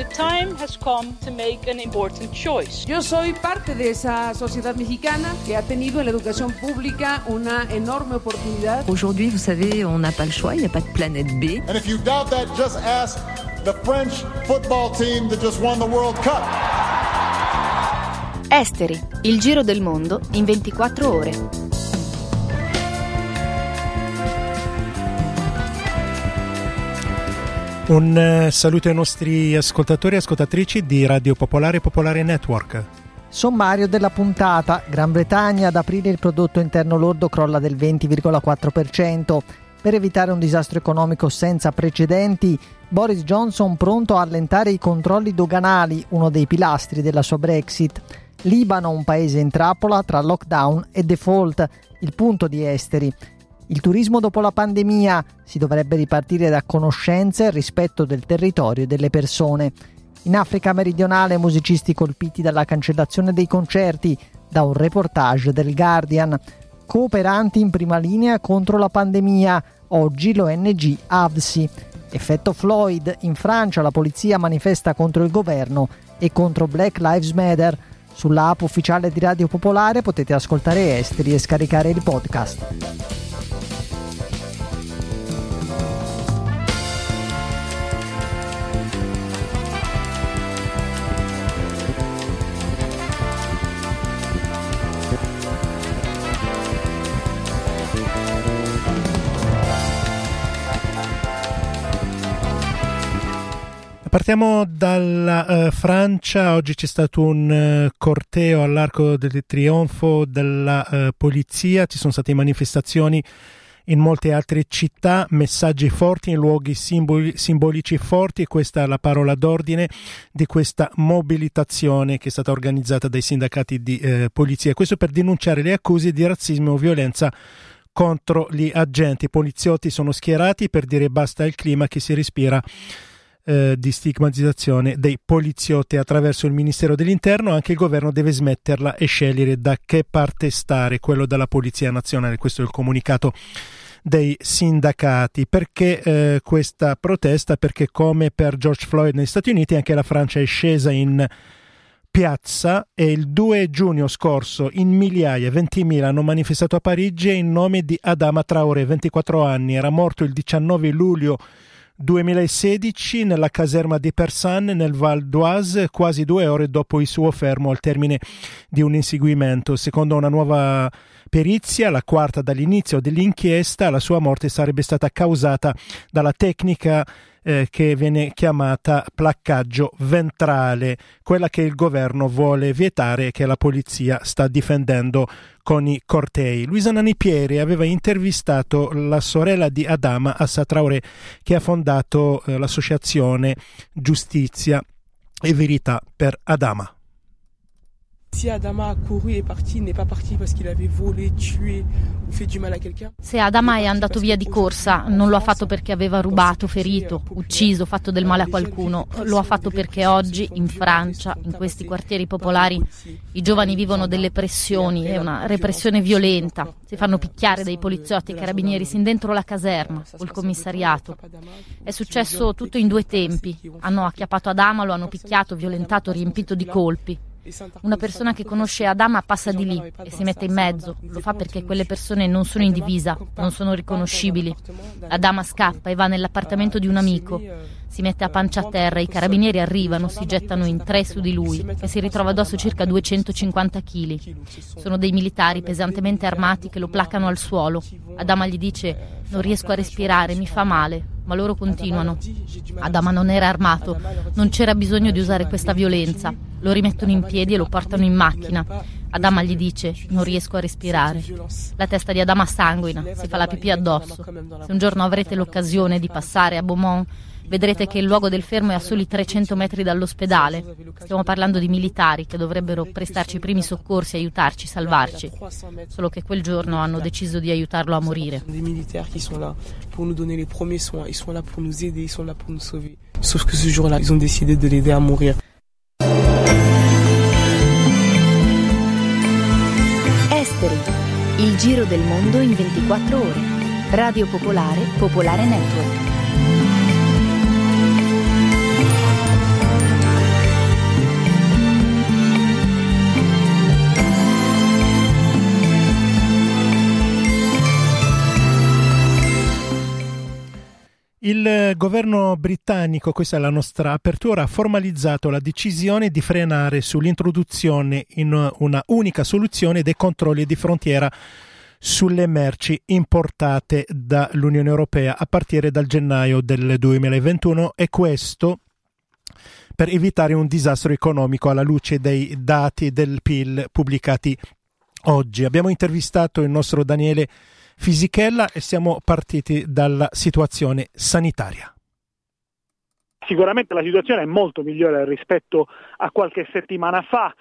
The time has come to make an important choice. Yo soy parte de esa sociedad mexicana que ha tenido en la educación pública una enorme oportunidad. Aujourd'hui, vous savez, on n'a pas le choix, il n'y a pas de planète B. And if you doubt that, just ask the French football team that just won the World Cup. Esteri, il giro del mondo in 24 ore. Un eh, saluto ai nostri ascoltatori e ascoltatrici di Radio Popolare Popolare Network. Sommario della puntata. Gran Bretagna ad aprile il prodotto interno lordo crolla del 20,4%. Per evitare un disastro economico senza precedenti, Boris Johnson pronto a allentare i controlli doganali, uno dei pilastri della sua Brexit. Libano, un paese in trappola tra lockdown e default, il punto di esteri. Il turismo dopo la pandemia si dovrebbe ripartire da conoscenze e rispetto del territorio e delle persone. In Africa meridionale musicisti colpiti dalla cancellazione dei concerti, da un reportage del Guardian. Cooperanti in prima linea contro la pandemia, oggi l'ONG AVSI. Effetto Floyd, in Francia la polizia manifesta contro il governo e contro Black Lives Matter. Sulla app ufficiale di Radio Popolare potete ascoltare esteri e scaricare il podcast. Partiamo dalla uh, Francia, oggi c'è stato un uh, corteo all'Arco del Trionfo della uh, polizia, ci sono state manifestazioni in molte altre città, messaggi forti in luoghi simboli, simbolici forti. E questa è la parola d'ordine di questa mobilitazione che è stata organizzata dai sindacati di polizia, questo per denunciare le accuse di razzismo o violenza contro gli agenti. I poliziotti sono schierati per dire basta al clima che si respira eh, di stigmatizzazione dei poliziotti attraverso il Ministero dell'Interno, anche il governo deve smetterla e scegliere da che parte stare, quello della Polizia Nazionale. Questo è il comunicato dei sindacati. Perché eh, questa protesta? Perché come per George Floyd negli Stati Uniti anche la Francia è scesa in piazza e il 2 giugno scorso in migliaia, 20.000 hanno manifestato a Parigi in nome di Adama Traoré, 24 anni, era morto il 19 luglio 2016 nella caserma di Persan nel Val d'Oise, quasi due ore dopo il suo fermo al termine di un inseguimento. Secondo una nuova perizia, la quarta dall'inizio dell'inchiesta, la sua morte sarebbe stata causata dalla tecnica eh, che viene chiamata placcaggio ventrale, quella che il governo vuole vietare e che la polizia sta difendendo con i cortei. Luisa Nanipieri aveva intervistato la sorella di Adama, Assa Traoré, che ha fondato eh, l'associazione Giustizia e Verità per Adama. Si Adama a couru et parti, n'est pas parti parce qu'il avait volé, tué ou fait du mal à quelqu'un. Se Adama è andato via di corsa, non lo ha fatto perché aveva rubato, ferito, ucciso, fatto del male a qualcuno. Lo ha fatto perché oggi in Francia, in questi quartieri popolari, i giovani vivono delle pressioni e una repressione violenta. Si fanno picchiare dai poliziotti e carabinieri sin dentro la caserma o il commissariato. È successo tutto in due tempi. Hanno acchiappato Adama, lo hanno picchiato, violentato, riempito di colpi. Una persona che conosce Adama passa di lì e si mette in mezzo. Lo fa perché quelle persone non sono in divisa, non sono riconoscibili. Adama scappa e va nell'appartamento di un amico. Si mette a pancia a terra, i carabinieri arrivano, si gettano in tre su di lui e si ritrova addosso circa 250 kg. Sono dei militari pesantemente armati che lo placano al suolo. Adama gli dice non riesco a respirare, mi fa male, ma loro continuano. Adama non era armato, non c'era bisogno di usare questa violenza. Lo rimettono in piedi e lo portano in macchina. Adama gli dice: Non riesco a respirare. La testa di Adama sanguina, si fa la pipì addosso. Se un giorno avrete l'occasione di passare a Beaumont, Vedrete che il luogo del fermo è a soli 300 metri dall'ospedale. Stiamo parlando di militari che dovrebbero prestarci i primi soccorsi, aiutarci, salvarci. Solo che quel giorno hanno deciso di aiutarlo a morire. Des militaires qui sont là pour nous donner les premiers soins, ils sont là pour nous aider, ils sont là pour nous sauver. Sauf que ce jour-là, ils ont décidé de l'aider à mourir. Esteri, il giro del mondo in 24 ore. Radio Popolare, Popolare Network. Il governo britannico, questa è la nostra apertura, ha formalizzato la decisione di frenare sull'introduzione in una unica soluzione dei controlli di frontiera sulle merci importate dall'Unione Europea a partire dal gennaio del 2021 e questo per evitare un disastro economico alla luce dei dati del PIL pubblicati oggi. Abbiamo intervistato il nostro Daniele Fisichella e siamo partiti dalla situazione sanitaria. Sicuramente la situazione è molto migliore rispetto a qualche settimana fa.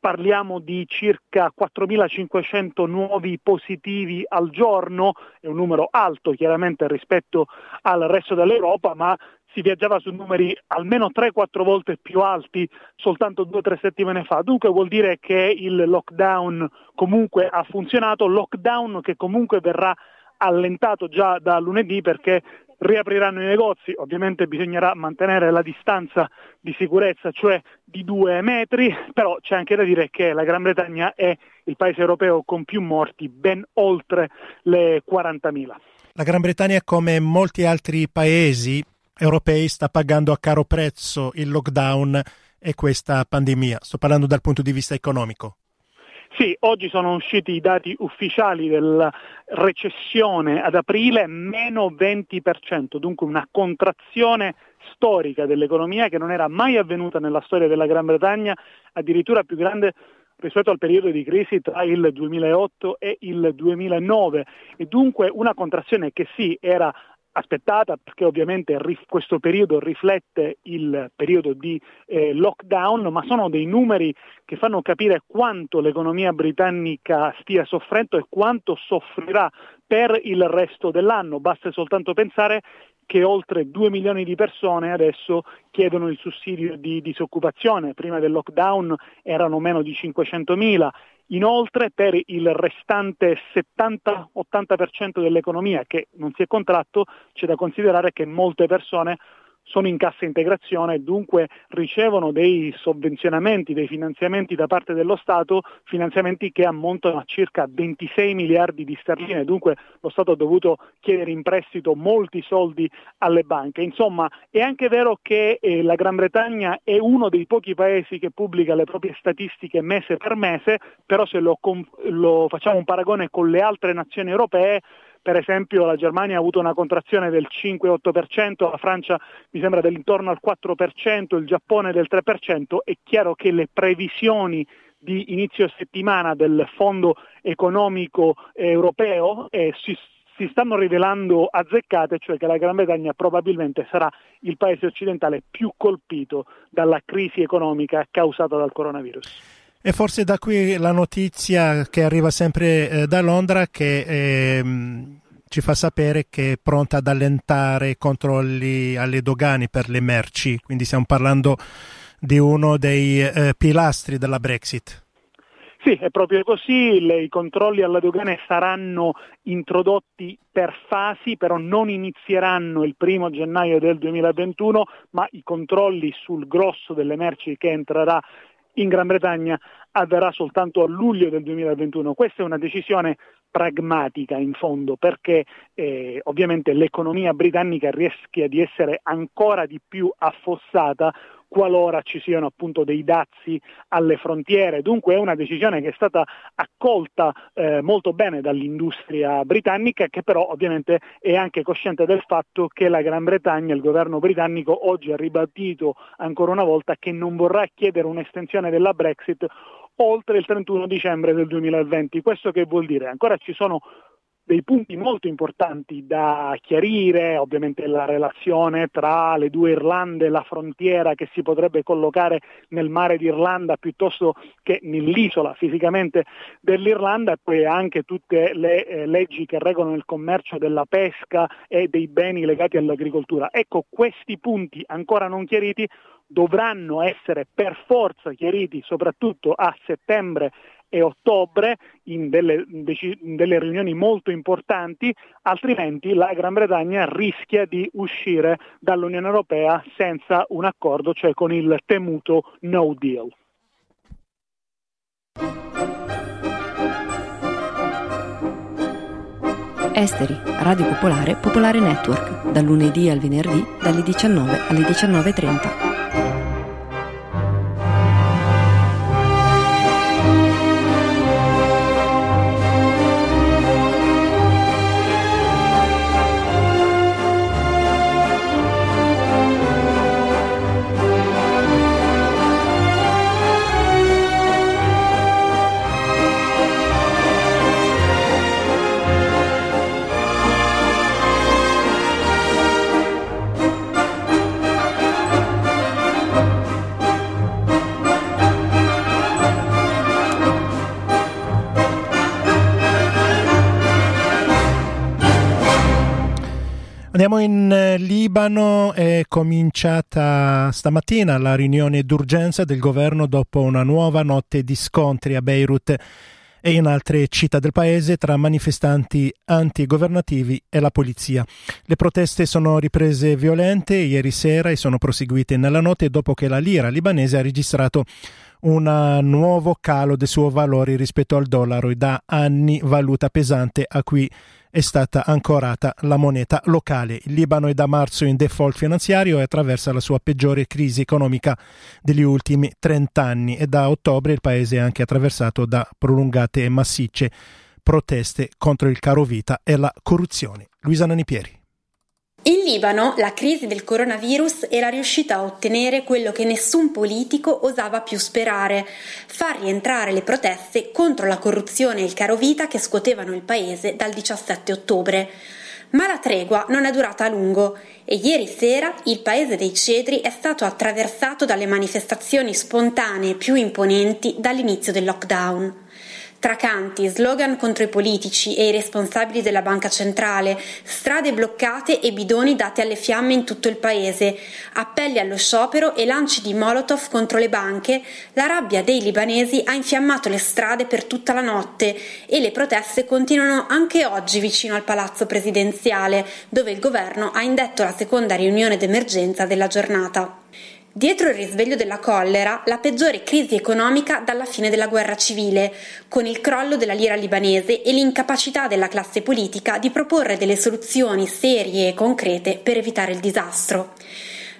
Parliamo di circa 4.500 nuovi positivi al giorno, è un numero alto chiaramente rispetto al resto dell'Europa, ma si viaggiava su numeri almeno 3-4 volte più alti soltanto 2-3 settimane fa. Dunque vuol dire che il lockdown comunque ha funzionato, lockdown che comunque verrà allentato già da lunedì perché riapriranno i negozi, ovviamente bisognerà mantenere la distanza di sicurezza, cioè di due metri, però c'è anche da dire che la Gran Bretagna è il paese europeo con più morti, ben oltre le 40.000. La Gran Bretagna, come molti altri paesi, europei sta pagando a caro prezzo il lockdown e questa pandemia. Sto parlando dal punto di vista economico. Sì, oggi sono usciti i dati ufficiali della recessione ad aprile, meno 20%, dunque una contrazione storica dell'economia che non era mai avvenuta nella storia della Gran Bretagna, addirittura più grande rispetto al periodo di crisi tra il 2008 e il 2009 e dunque una contrazione che sì era aspettata perché ovviamente questo periodo riflette il periodo di eh, lockdown, ma sono dei numeri che fanno capire quanto l'economia britannica stia soffrendo e quanto soffrirà per il resto dell'anno. Basta soltanto pensare che oltre 2 milioni di persone adesso chiedono il sussidio di disoccupazione, prima del lockdown erano meno di 500 mila Inoltre per il restante 70-80% dell'economia che non si è contratto c'è da considerare che molte persone sono in cassa integrazione e dunque ricevono dei sovvenzionamenti, dei finanziamenti da parte dello Stato, finanziamenti che ammontano a circa 26 miliardi di sterline, dunque lo Stato ha dovuto chiedere in prestito molti soldi alle banche. Insomma, è anche vero che eh, la Gran Bretagna è uno dei pochi paesi che pubblica le proprie statistiche mese per mese, però se lo, lo facciamo un paragone con le altre nazioni europee, per esempio la Germania ha avuto una contrazione del 5-8%, la Francia mi sembra dell'intorno al 4%, il Giappone del 3%, è chiaro che le previsioni di inizio settimana del Fondo economico europeo eh, si, si stanno rivelando azzeccate, cioè che la Gran Bretagna probabilmente sarà il paese occidentale più colpito dalla crisi economica causata dal coronavirus. E forse da qui la notizia che arriva sempre eh, da Londra che eh, ci fa sapere che è pronta ad allentare i controlli alle dogane per le merci, quindi stiamo parlando di uno dei eh, pilastri della Brexit. Sì, è proprio così, Le, i controlli alla dogane saranno introdotti per fasi, però non inizieranno il primo gennaio del 2021, ma i controlli sul grosso delle merci che entrerà in Gran Bretagna avverrà soltanto a luglio del 2021. Questa è una decisione pragmatica in fondo perché eh, ovviamente l'economia britannica rischia di essere ancora di più affossata qualora ci siano appunto dei dazi alle frontiere. Dunque è una decisione che è stata accolta eh, molto bene dall'industria britannica che però ovviamente è anche cosciente del fatto che la Gran Bretagna, il governo britannico oggi ha ribadito ancora una volta che non vorrà chiedere un'estensione della Brexit oltre il 31 dicembre del 2020. Questo che vuol dire? Ancora ci sono dei punti molto importanti da chiarire, ovviamente la relazione tra le due Irlande, la frontiera che si potrebbe collocare nel mare d'Irlanda piuttosto che nell'isola fisicamente dell'Irlanda, e poi anche tutte le eh, leggi che regolano il commercio della pesca e dei beni legati all'agricoltura. Ecco, questi punti ancora non chiariti dovranno essere per forza chiariti soprattutto a settembre e ottobre in delle, in delle, riunioni molto importanti, altrimenti la Gran Bretagna rischia di uscire dall'Unione Europea senza un accordo, cioè con il temuto no deal. Esteri, Radio Popolare, Popolare Network, dal lunedì al venerdì dalle 19 alle 19.30. Andiamo in eh, Libano, è cominciata stamattina la riunione d'urgenza del governo dopo una nuova notte di scontri a Beirut e in altre città del paese tra manifestanti antigovernativi e la polizia. Le proteste sono riprese violente ieri sera e sono proseguite nella notte dopo che la lira libanese ha registrato un nuovo calo del suo valore rispetto al dollaro e da anni valuta pesante a cui è stata ancorata la moneta locale. Il Libano è da marzo in default finanziario e attraversa la sua peggiore crisi economica degli ultimi 30 anni e da ottobre il paese è anche attraversato da prolungate e massicce proteste contro il caro vita e la corruzione. Luisa Nanipieri. In Libano la crisi del coronavirus era riuscita a ottenere quello che nessun politico osava più sperare, far rientrare le proteste contro la corruzione e il caro vita che scuotevano il paese dal 17 ottobre. Ma la tregua non è durata a lungo e ieri sera il paese dei cedri è stato attraversato dalle manifestazioni spontanee più imponenti dall'inizio del lockdown. Tra canti, slogan contro i politici e i responsabili della banca centrale, strade bloccate e bidoni dati alle fiamme in tutto il paese, appelli allo sciopero e lanci di Molotov contro le banche, la rabbia dei libanesi ha infiammato le strade per tutta la notte e le proteste continuano anche oggi vicino al palazzo presidenziale, dove il governo ha indetto la seconda riunione d'emergenza della giornata. Dietro il risveglio della collera, la peggiore crisi economica dalla fine della guerra civile, con il crollo della lira libanese e l'incapacità della classe politica di proporre delle soluzioni serie e concrete per evitare il disastro.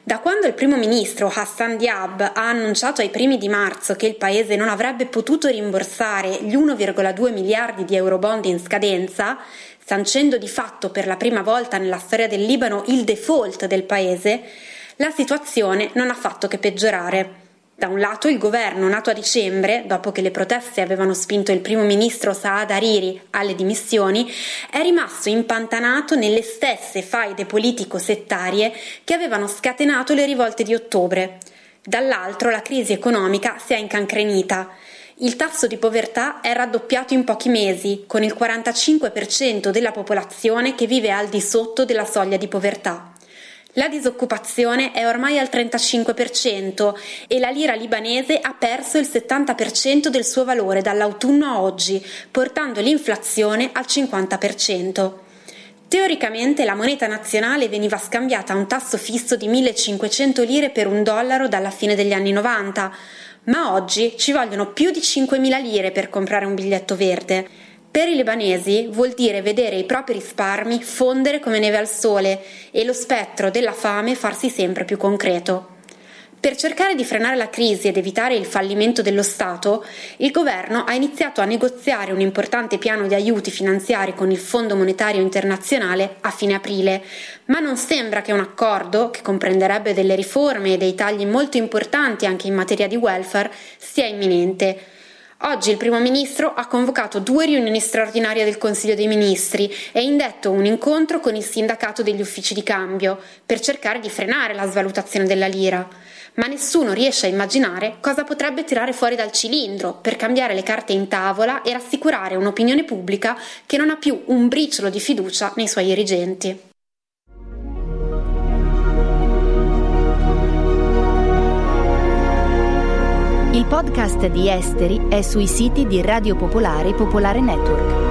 Da quando il primo ministro Hassan Diab ha annunciato ai primi di marzo che il paese non avrebbe potuto rimborsare gli 1,2 miliardi di eurobond in scadenza, sancendo di fatto per la prima volta nella storia del Libano il default del paese, la situazione non ha fatto che peggiorare. Da un lato il governo, nato a dicembre, dopo che le proteste avevano spinto il primo ministro Saad Hariri alle dimissioni, è rimasto impantanato nelle stesse faide politico-settarie che avevano scatenato le rivolte di ottobre. Dall'altro la crisi economica si è incancrenita. Il tasso di povertà è raddoppiato in pochi mesi, con il 45% della popolazione che vive al di sotto della soglia di povertà. La disoccupazione è ormai al 35% e la lira libanese ha perso il 70% del suo valore dall'autunno a oggi, portando l'inflazione al 50%. Teoricamente la moneta nazionale veniva scambiata a un tasso fisso di 1500 lire per un dollaro dalla fine degli anni 90, ma oggi ci vogliono più di 5.000 lire per comprare un biglietto verde. Per i libanesi vuol dire vedere i propri risparmi fondere come neve al sole e lo spettro della fame farsi sempre più concreto. Per cercare di frenare la crisi ed evitare il fallimento dello Stato, il governo ha iniziato a negoziare un importante piano di aiuti finanziari con il Fondo Monetario Internazionale a fine aprile, ma non sembra che un accordo, che comprenderebbe delle riforme e dei tagli molto importanti anche in materia di welfare, sia imminente. Oggi il primo ministro ha convocato due riunioni straordinarie del Consiglio dei Ministri e indetto un incontro con il sindacato degli uffici di cambio per cercare di frenare la svalutazione della lira. Ma nessuno riesce a immaginare cosa potrebbe tirare fuori dal cilindro per cambiare le carte in tavola e rassicurare un'opinione pubblica che non ha più un briciolo di fiducia nei suoi dirigenti. Podcast di Esteri è sui siti di Radio Popolare e Popolare Network.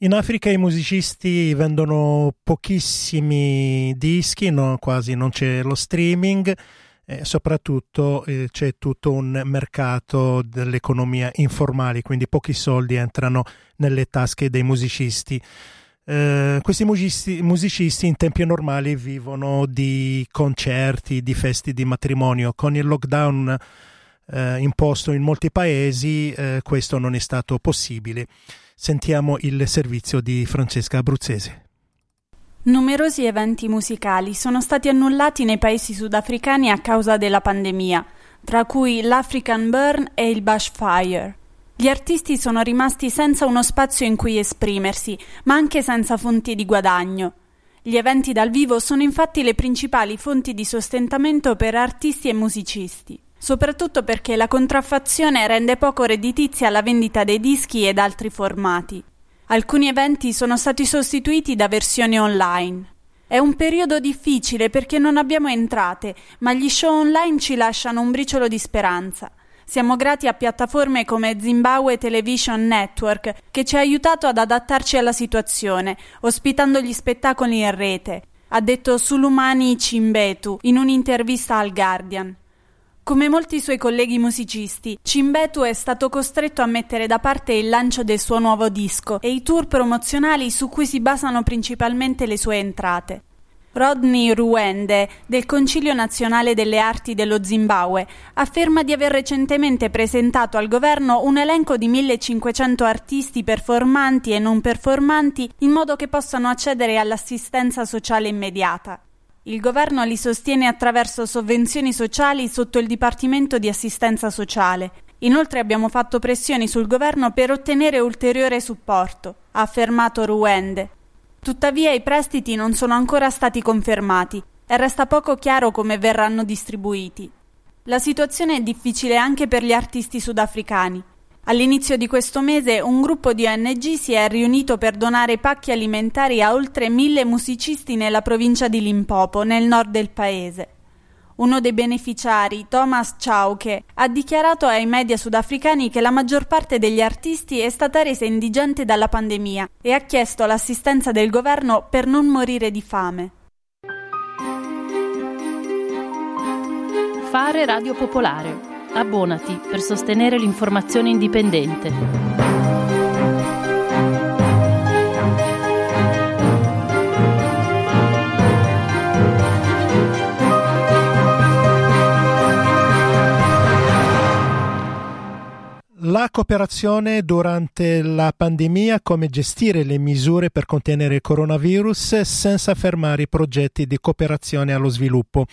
In Africa i musicisti vendono pochissimi dischi, no, quasi non c'è lo streaming e soprattutto eh, c'è tutto un mercato dell'economia informale, quindi pochi soldi entrano nelle tasche dei musicisti. Eh, questi musicisti, musicisti, in tempi normali vivono di concerti, di feste di matrimonio. Con il lockdown eh, imposto in molti paesi eh, questo non è stato possibile. Sentiamo il servizio di Francesca Abruzzese. Numerosi eventi musicali sono stati annullati nei paesi sudafricani a causa della pandemia, tra cui l'African Burn e il Bushfire. Gli artisti sono rimasti senza uno spazio in cui esprimersi, ma anche senza fonti di guadagno. Gli eventi dal vivo sono infatti le principali fonti di sostentamento per artisti e musicisti soprattutto perché la contraffazione rende poco redditizia la vendita dei dischi ed altri formati. Alcuni eventi sono stati sostituiti da versioni online. È un periodo difficile perché non abbiamo entrate, ma gli show online ci lasciano un briciolo di speranza. Siamo grati a piattaforme come Zimbabwe Television Network che ci ha aiutato ad adattarci alla situazione, ospitando gli spettacoli in rete, ha detto Sulumani Cimbetu in un'intervista al Guardian. Come molti suoi colleghi musicisti, Cimbetu è stato costretto a mettere da parte il lancio del suo nuovo disco e i tour promozionali su cui si basano principalmente le sue entrate. Rodney Ruende, del Concilio Nazionale delle Arti dello Zimbabwe, afferma di aver recentemente presentato al governo un elenco di 1500 artisti performanti e non performanti in modo che possano accedere all'assistenza sociale immediata. Il governo li sostiene attraverso sovvenzioni sociali sotto il Dipartimento di Assistenza Sociale. Inoltre abbiamo fatto pressioni sul governo per ottenere ulteriore supporto, ha affermato Ruende. Tuttavia i prestiti non sono ancora stati confermati e resta poco chiaro come verranno distribuiti. La situazione è difficile anche per gli artisti sudafricani. All'inizio di questo mese un gruppo di ONG si è riunito per donare pacchi alimentari a oltre mille musicisti nella provincia di Limpopo, nel nord del paese. Uno dei beneficiari, Thomas Chauke, ha dichiarato ai media sudafricani che la maggior parte degli artisti è stata resa indigente dalla pandemia e ha chiesto l'assistenza del governo per non morire di fame. Fare Radio Popolare Abbonati per sostenere l'informazione indipendente. La cooperazione durante la pandemia, come gestire le misure per contenere il coronavirus senza fermare i progetti di cooperazione allo sviluppo.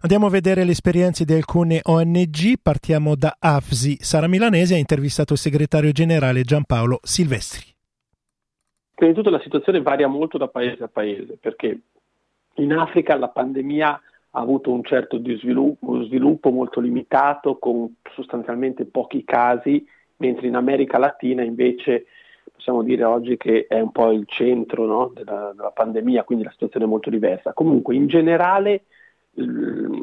Andiamo a vedere le esperienze di alcune ONG, partiamo da AFSI. Sara Milanese ha intervistato il segretario generale Giampaolo Silvestri. Prima di tutto la situazione varia molto da paese a paese, perché in Africa la pandemia ha avuto un certo sviluppo, sviluppo molto limitato, con sostanzialmente pochi casi, mentre in America Latina invece possiamo dire oggi che è un po' il centro no, della, della pandemia, quindi la situazione è molto diversa. Comunque in generale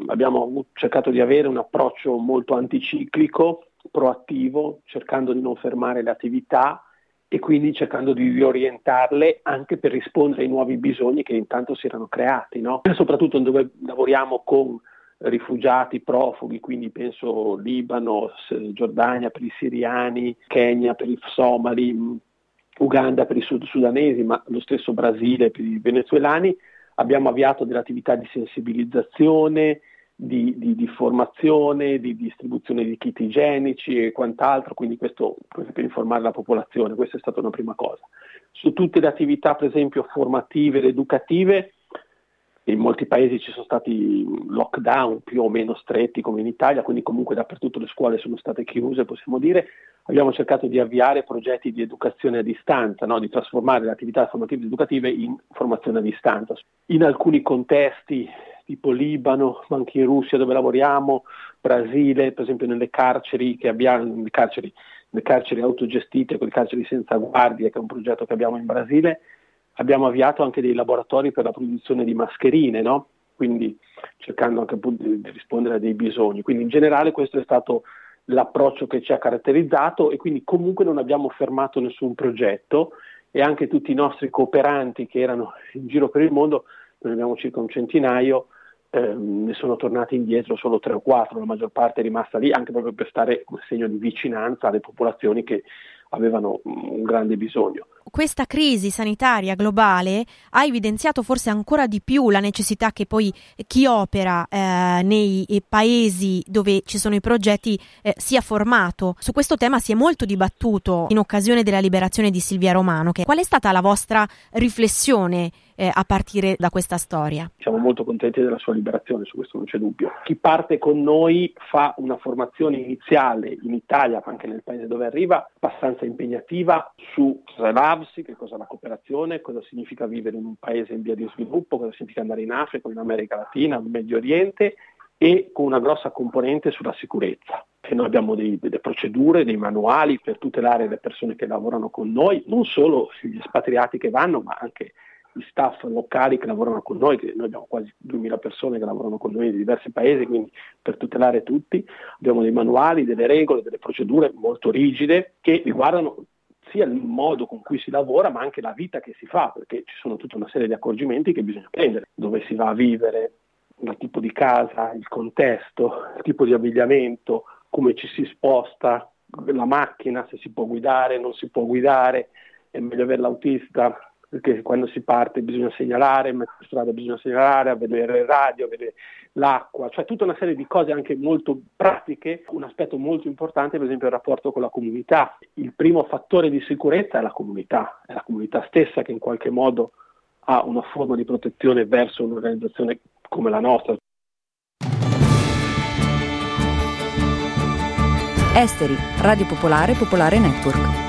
abbiamo cercato di avere un approccio molto anticiclico, proattivo, cercando di non fermare le attività e quindi cercando di riorientarle anche per rispondere ai nuovi bisogni che intanto si erano creati, no? soprattutto dove lavoriamo con rifugiati, profughi, quindi penso Libano, Giordania per i siriani, Kenya per i somali, Uganda per i sud sudanesi, ma lo stesso Brasile per i venezuelani, abbiamo avviato delle attività di sensibilizzazione, di, di, di, formazione, di distribuzione di kit igienici e quant'altro, quindi questo per informare la popolazione, questa è stata una prima cosa. Su tutte le attività, per esempio, formative ed educative, in molti paesi ci sono stati lockdown più o meno stretti come in Italia, quindi comunque dappertutto le scuole sono state chiuse, possiamo dire. Abbiamo cercato di avviare progetti di educazione a distanza, no? di trasformare le attività formative ed educative in formazione a distanza. In alcuni contesti, tipo Libano, ma anche in Russia dove lavoriamo, Brasile, per esempio nelle carceri che abbiamo, nelle carceri, nelle carceri autogestite, quelle carceri senza guardie, che è un progetto che abbiamo in Brasile, abbiamo avviato anche dei laboratori per la produzione di mascherine, no? quindi cercando anche appunto di rispondere a dei bisogni. Quindi in generale questo è stato l'approccio che ci ha caratterizzato e quindi comunque non abbiamo fermato nessun progetto e anche tutti i nostri cooperanti che erano in giro per il mondo, noi abbiamo circa un centinaio, ehm, ne sono tornati indietro solo tre o quattro, la maggior parte è rimasta lì anche proprio per stare come segno di vicinanza alle popolazioni che avevano un grande bisogno. Questa crisi sanitaria globale ha evidenziato forse ancora di più la necessità che poi chi opera eh, nei paesi dove ci sono i progetti eh, sia formato. Su questo tema si è molto dibattuto in occasione della liberazione di Silvia Romano. Qual è stata la vostra riflessione eh, a partire da questa storia. Siamo molto contenti della sua liberazione, su questo non c'è dubbio. Chi parte con noi fa una formazione iniziale in Italia, ma anche nel paese dove arriva, abbastanza impegnativa su cosa è l'AVSI, che cosa è la cooperazione, cosa significa vivere in un paese in via di sviluppo, cosa significa andare in Africa, in America Latina, in Medio Oriente e con una grossa componente sulla sicurezza. E noi abbiamo dei, delle procedure, dei manuali per tutelare le persone che lavorano con noi, non solo gli espatriati che vanno, ma anche gli staff locali che lavorano con noi, che noi abbiamo quasi 2000 persone che lavorano con noi in diversi paesi, quindi per tutelare tutti. Abbiamo dei manuali, delle regole, delle procedure molto rigide che riguardano sia il modo con cui si lavora ma anche la vita che si fa, perché ci sono tutta una serie di accorgimenti che bisogna prendere, dove si va a vivere, il tipo di casa, il contesto, il tipo di abbigliamento, come ci si sposta, la macchina, se si può guidare, non si può guidare, è meglio avere l'autista, perché quando si parte bisogna segnalare, in strada bisogna segnalare, vedere il radio, vedere l'acqua, cioè tutta una serie di cose anche molto pratiche. Un aspetto molto importante, per esempio, è il rapporto con la comunità. Il primo fattore di sicurezza è la comunità, è la comunità stessa che in qualche modo ha una forma di protezione verso un'organizzazione come la nostra. Esteri, Radio Popolare, Popolare Network.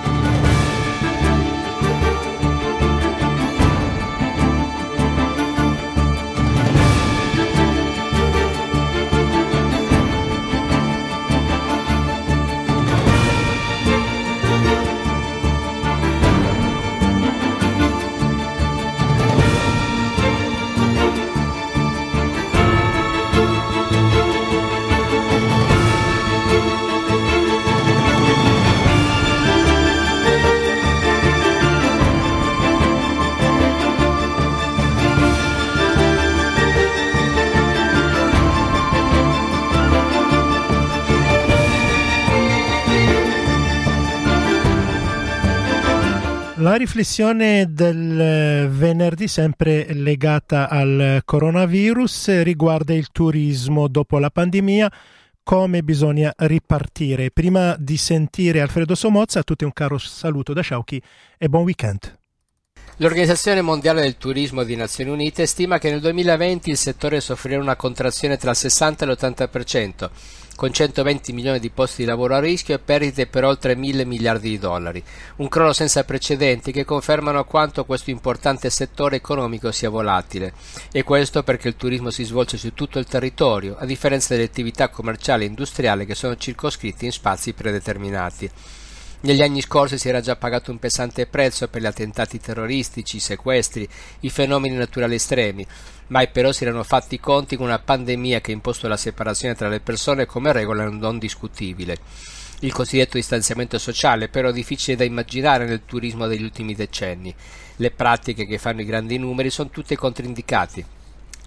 Riflessione del venerdì, sempre legata al coronavirus, riguarda il turismo dopo la pandemia, come bisogna ripartire. Prima di sentire Alfredo Somozza, a tutti un caro saluto da Sciauchi e buon weekend. L'Organizzazione Mondiale del Turismo di Nazioni Unite stima che nel 2020 il settore soffrirà una contrazione tra il 60 e l'80%, con 120 milioni di posti di lavoro a rischio e perdite per oltre mille miliardi di dollari. Un crollo senza precedenti che confermano quanto questo importante settore economico sia volatile. E questo perché il turismo si svolge su tutto il territorio, a differenza delle attività commerciali e industriali che sono circoscritte in spazi predeterminati. Negli anni scorsi si era già pagato un pesante prezzo per gli attentati terroristici, i sequestri, i fenomeni naturali estremi, mai però si erano fatti i conti con una pandemia che ha imposto la separazione tra le persone come regola non discutibile. Il cosiddetto distanziamento sociale però è difficile da immaginare nel turismo degli ultimi decenni. Le pratiche che fanno i grandi numeri sono tutte controindicate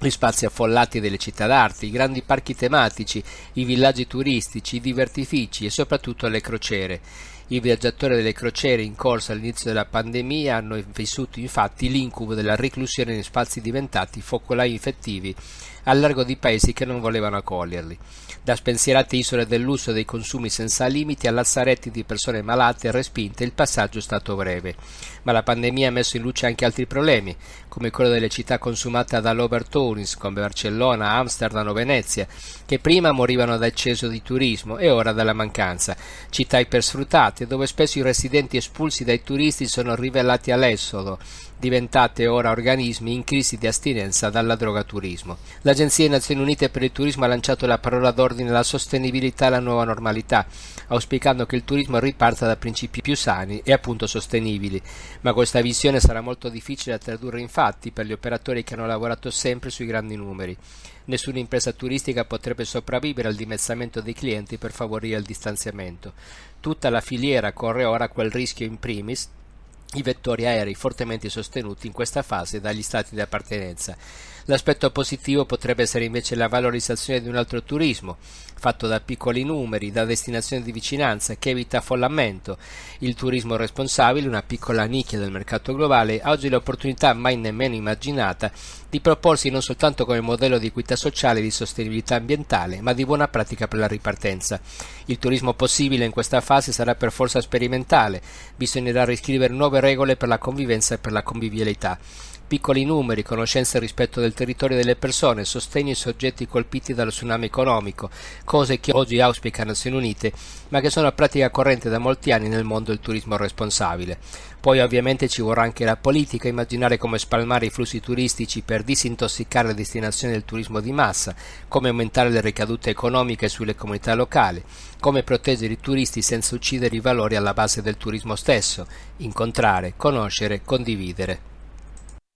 gli spazi affollati delle città d'arte, i grandi parchi tematici, i villaggi turistici, i divertifici e soprattutto le crociere. I viaggiatori delle crociere in corsa all'inizio della pandemia hanno vissuto infatti l'incubo della reclusione in spazi diventati focolai infettivi al largo di paesi che non volevano accoglierli. Da spensierate isole del lusso e dei consumi senza limiti a lazzaretti di persone malate e respinte il passaggio è stato breve. Ma la pandemia ha messo in luce anche altri problemi, come quello delle città consumate dall'overtourism come Barcellona, Amsterdam o Venezia, che prima morivano da eccesso di turismo e ora dalla mancanza. Città ipersfruttate dove spesso i residenti espulsi dai turisti sono rivelati all'esodo diventate ora organismi in crisi di astinenza dalla drogaturismo. L'Agenzia delle Nazioni Unite per il Turismo ha lanciato la parola d'ordine alla sostenibilità e alla nuova normalità, auspicando che il turismo riparta da principi più sani e appunto sostenibili. Ma questa visione sarà molto difficile da tradurre in fatti per gli operatori che hanno lavorato sempre sui grandi numeri. Nessuna impresa turistica potrebbe sopravvivere al dimezzamento dei clienti per favorire il distanziamento. Tutta la filiera corre ora quel rischio in primis i vettori aerei fortemente sostenuti in questa fase dagli stati di appartenenza. L'aspetto positivo potrebbe essere invece la valorizzazione di un altro turismo, fatto da piccoli numeri, da destinazioni di vicinanza, che evita affollamento. Il turismo responsabile, una piccola nicchia del mercato globale, ha oggi l'opportunità mai nemmeno immaginata di proporsi non soltanto come modello di equità sociale e di sostenibilità ambientale, ma di buona pratica per la ripartenza. Il turismo possibile in questa fase sarà per forza sperimentale, bisognerà riscrivere nuove regole per la convivenza e per la convivialità piccoli numeri, conoscenza e rispetto del territorio delle persone, sostegno ai soggetti colpiti dallo tsunami economico, cose che oggi auspica Nazioni Unite, ma che sono a pratica corrente da molti anni nel mondo del turismo responsabile. Poi ovviamente ci vorrà anche la politica, immaginare come spalmare i flussi turistici per disintossicare le destinazioni del turismo di massa, come aumentare le ricadute economiche sulle comunità locali, come proteggere i turisti senza uccidere i valori alla base del turismo stesso, incontrare, conoscere, condividere.